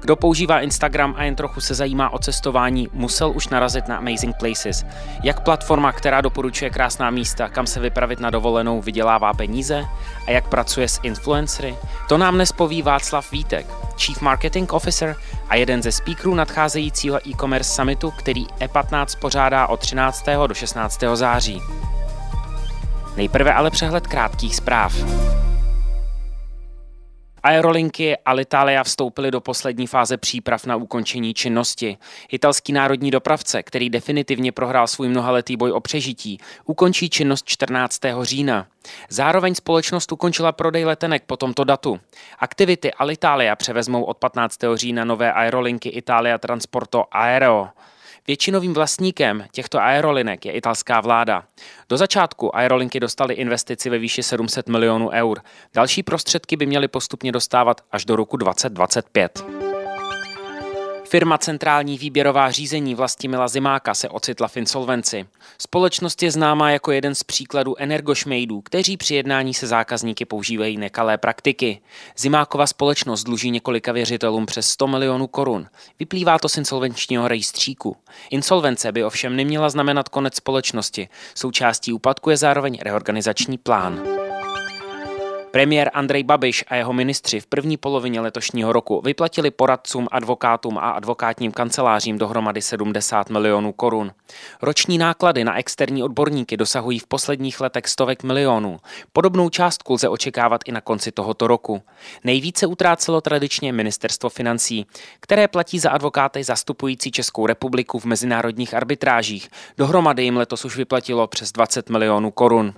Kdo používá Instagram a jen trochu se zajímá o cestování, musel už narazit na Amazing Places. Jak platforma, která doporučuje krásná místa, kam se vypravit na dovolenou, vydělává peníze a jak pracuje s influencery, to nám dnes poví Václav Vítek, Chief Marketing Officer a jeden ze speakerů nadcházejícího e-commerce summitu, který E15 pořádá od 13. do 16. září. Nejprve ale přehled krátkých zpráv. Aerolinky a Alitalia vstoupily do poslední fáze příprav na ukončení činnosti. Italský národní dopravce, který definitivně prohrál svůj mnohaletý boj o přežití, ukončí činnost 14. října. Zároveň společnost ukončila prodej letenek po tomto datu. Aktivity Alitalia převezmou od 15. října nové aerolinky Italia Transporto Aereo. Většinovým vlastníkem těchto aerolinek je italská vláda. Do začátku aerolinky dostaly investici ve výši 700 milionů eur. Další prostředky by měly postupně dostávat až do roku 2025. Firma Centrální výběrová řízení Vlastimila Zimáka se ocitla v insolvenci. Společnost je známá jako jeden z příkladů energošmejdů, kteří při jednání se zákazníky používají nekalé praktiky. Zimákova společnost dluží několika věřitelům přes 100 milionů korun. Vyplývá to z insolvenčního rejstříku. Insolvence by ovšem neměla znamenat konec společnosti. Součástí úpadku je zároveň reorganizační plán. Premiér Andrej Babiš a jeho ministři v první polovině letošního roku vyplatili poradcům, advokátům a advokátním kancelářím dohromady 70 milionů korun. Roční náklady na externí odborníky dosahují v posledních letech stovek milionů. Podobnou částku lze očekávat i na konci tohoto roku. Nejvíce utrácelo tradičně ministerstvo financí, které platí za advokáty zastupující Českou republiku v mezinárodních arbitrážích. Dohromady jim letos už vyplatilo přes 20 milionů korun.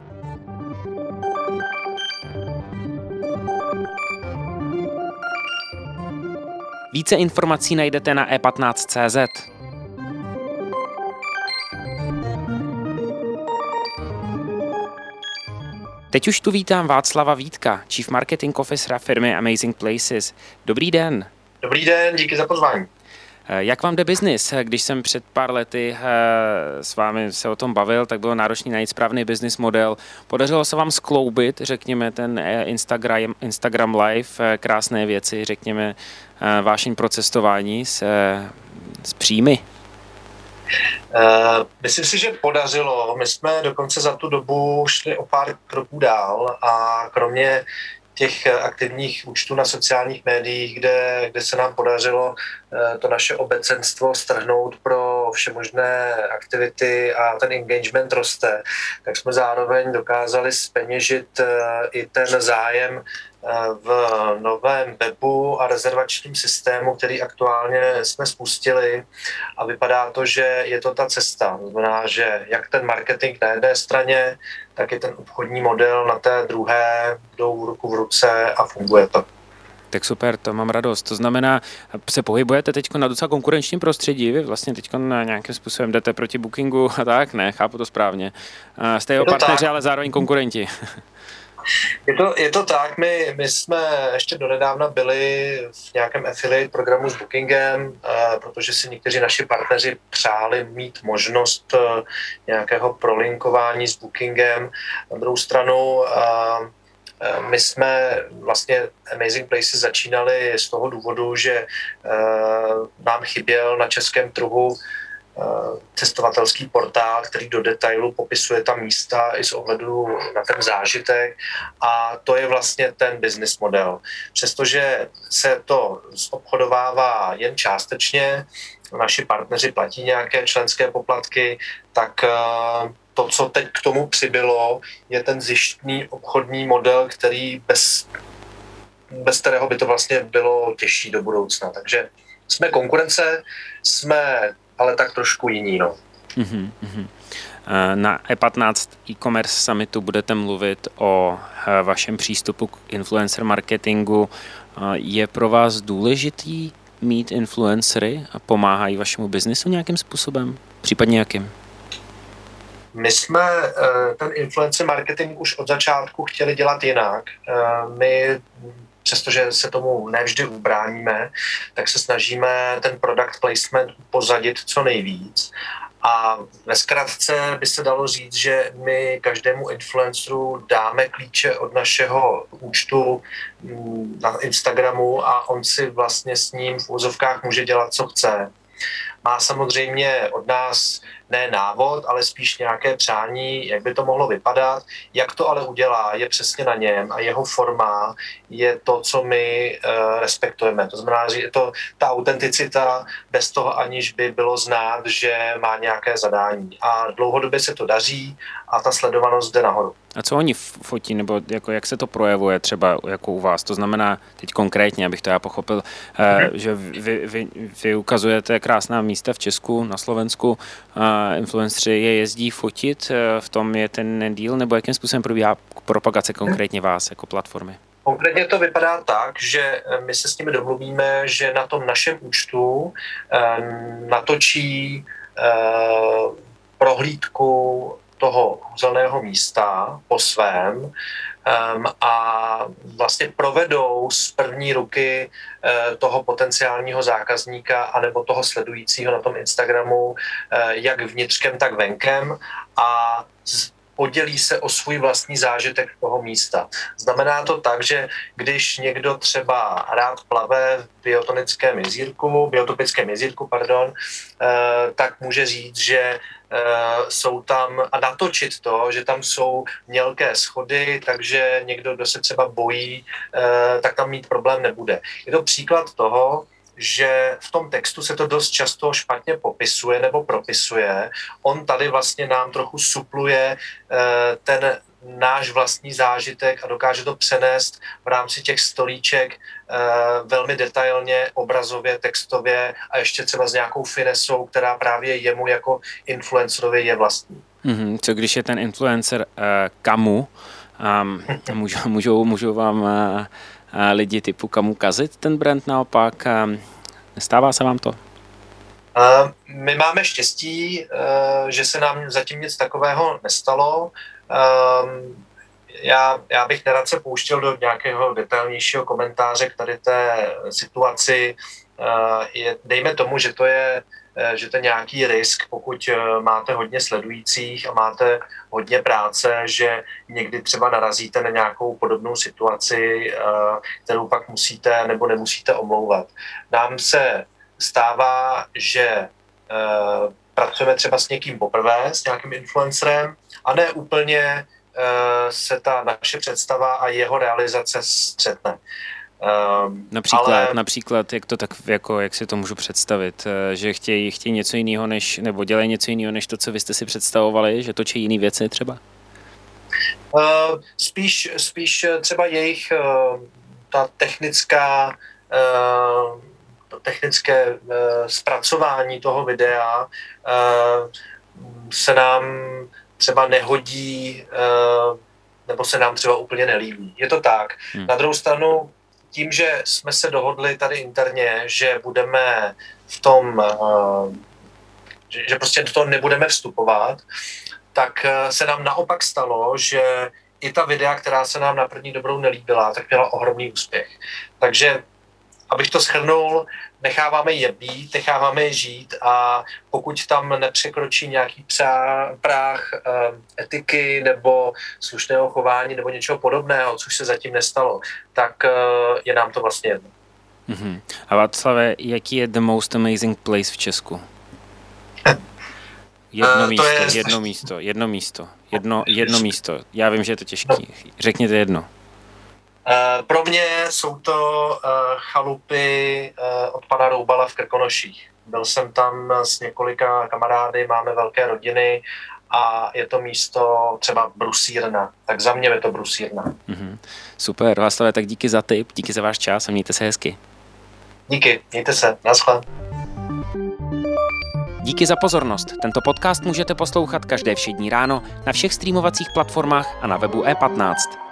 Více informací najdete na e15.cz. Teď už tu vítám Václava Vítka, Chief Marketing Officer firmy Amazing Places. Dobrý den. Dobrý den, díky za pozvání. Eh, jak vám jde biznis? Když jsem před pár lety eh, s vámi se o tom bavil, tak bylo náročný najít správný business model. Podařilo se vám skloubit, řekněme, ten eh, Instagram, Instagram Live, krásné věci, řekněme, vášeň pro cestování s, s příjmy? Uh, myslím si, že podařilo. My jsme dokonce za tu dobu šli o pár kroků dál a kromě těch aktivních účtů na sociálních médiích, kde, kde se nám podařilo eh, to naše obecenstvo strhnout pro všemožné aktivity a ten engagement roste, tak jsme zároveň dokázali speněžit eh, i ten zájem v novém webu a rezervačním systému, který aktuálně jsme spustili a vypadá to, že je to ta cesta. To znamená, že jak ten marketing na jedné straně, tak i ten obchodní model na té druhé jdou ruku v ruce a funguje to. Tak super, to mám radost. To znamená, se pohybujete teď na docela konkurenčním prostředí, vy vlastně teď na nějakým způsobem jdete proti Bookingu a tak, ne, chápu to správně. Jste jeho partneři, ale zároveň konkurenti. Je to, je to tak, my, my jsme ještě donedávna byli v nějakém affiliate programu s Bookingem, eh, protože si někteří naši partneři přáli mít možnost eh, nějakého prolinkování s Bookingem. Na druhou stranu eh, my jsme vlastně Amazing Places začínali z toho důvodu, že nám chyběl na českém trhu cestovatelský portál, který do detailu popisuje ta místa i z ohledu na ten zážitek a to je vlastně ten business model. Přestože se to zobchodovává jen částečně, naši partneři platí nějaké členské poplatky, tak eh, to, co teď k tomu přibylo, je ten zjištný obchodní model, který bez, bez kterého by to vlastně bylo těžší do budoucna. Takže jsme konkurence, jsme ale tak trošku jiný. No. Mm-hmm. Na E15 e-commerce summitu budete mluvit o eh, vašem přístupu k influencer marketingu. Eh, je pro vás důležitý mít influencery a pomáhají vašemu biznesu nějakým způsobem? Případně jakým? My jsme ten influencer marketing už od začátku chtěli dělat jinak. My přestože se tomu nevždy ubráníme, tak se snažíme ten product placement pozadit co nejvíc a ve zkratce by se dalo říct, že my každému influenceru dáme klíče od našeho účtu mm, na Instagramu a on si vlastně s ním v úzovkách může dělat, co chce. Má samozřejmě od nás ne návod, ale spíš nějaké přání, jak by to mohlo vypadat. Jak to ale udělá, je přesně na něm a jeho forma je to, co my uh, respektujeme. To znamená, že je to ta autenticita bez toho, aniž by bylo znát, že má nějaké zadání. A dlouhodobě se to daří a ta sledovanost jde nahoru. A co oni fotí, nebo jako jak se to projevuje třeba jako u vás? To znamená, teď konkrétně, abych to já pochopil, mm-hmm. že vy, vy, vy ukazujete krásná místa v Česku, na Slovensku, a influenceri je jezdí fotit, eh, v tom je ten díl, nebo jakým způsobem probíhá propagace konkrétně vás jako platformy? Konkrétně to vypadá tak, že eh, my se s nimi domluvíme, že na tom našem účtu natočí prohlídku toho zeleného místa po svém um, a vlastně provedou z první ruky uh, toho potenciálního zákazníka anebo toho sledujícího na tom Instagramu uh, jak vnitřkem, tak venkem. A z, podělí se o svůj vlastní zážitek toho místa. Znamená to tak, že když někdo třeba rád plave v biotonickém jezírku, biotopickém jezírku, pardon, eh, tak může říct, že Eh, jsou tam a natočit to, že tam jsou mělké schody, takže někdo, kdo se třeba bojí, eh, tak tam mít problém nebude. Je to příklad toho, že v tom textu se to dost často špatně popisuje nebo propisuje. On tady vlastně nám trochu supluje eh, ten náš vlastní zážitek a dokáže to přenést v rámci těch stolíček eh, velmi detailně, obrazově, textově a ještě třeba s nějakou finesou, která právě jemu jako influencerovi je vlastní. Mm-hmm. Co když je ten influencer uh, kamu? Um, můžou, můžou, můžou vám uh, uh, lidi typu kamu kazit ten brand naopak? Um, nestává se vám to? My máme štěstí, uh, že se nám zatím nic takového nestalo. Um, já, já bych nerad se pouštěl do nějakého detailnějšího komentáře k tady té situaci. Uh, je, dejme tomu, že to je eh, že to je nějaký risk, pokud eh, máte hodně sledujících a máte hodně práce, že někdy třeba narazíte na nějakou podobnou situaci, kterou pak musíte nebo nemusíte omlouvat. Nám se stává, že pracujeme třeba s někým poprvé, s nějakým influencerem, a ne úplně se ta naše představa a jeho realizace střetne. Um, například, ale... například, jak to tak, jako, jak si to můžu představit, eh, že chtějí, chtějí něco jiného, než, nebo dělají něco jiného, než to, co vy jste si představovali, že točí jiné věci třeba? Uh, spíš, spíš třeba jejich uh, ta technická uh, technické uh, zpracování toho videa uh, se nám třeba nehodí eh, nebo se nám třeba úplně nelíbí. Je to tak. Hmm. Na druhou stranu, tím, že jsme se dohodli tady interně, že budeme v tom, eh, že prostě do toho nebudeme vstupovat, tak eh, se nám naopak stalo, že i ta videa, která se nám na první dobrou nelíbila, tak měla ohromný úspěch. Takže, abych to shrnul, necháváme je být, necháváme je žít a pokud tam nepřekročí nějaký práh um, etiky nebo slušného chování nebo něčeho podobného, což se zatím nestalo, tak uh, je nám to vlastně jedno. Mm-hmm. A Václave, jaký je the most amazing place v Česku? Jedno uh, místo, je... jedno místo, jedno místo, jedno, jedno místo. Já vím, že je to těžké. Řekněte jedno. Eh, pro mě jsou to eh, chalupy eh, od pana Roubala v Krkonoších. Byl jsem tam s několika kamarády, máme velké rodiny a je to místo třeba Brusírna. Tak za mě je to Brusírna. Mm-hmm. Super, Václavé, tak díky za tip, díky za váš čas a mějte se hezky. Díky, mějte se, naschle. Díky za pozornost. Tento podcast můžete poslouchat každé všední ráno na všech streamovacích platformách a na webu e15.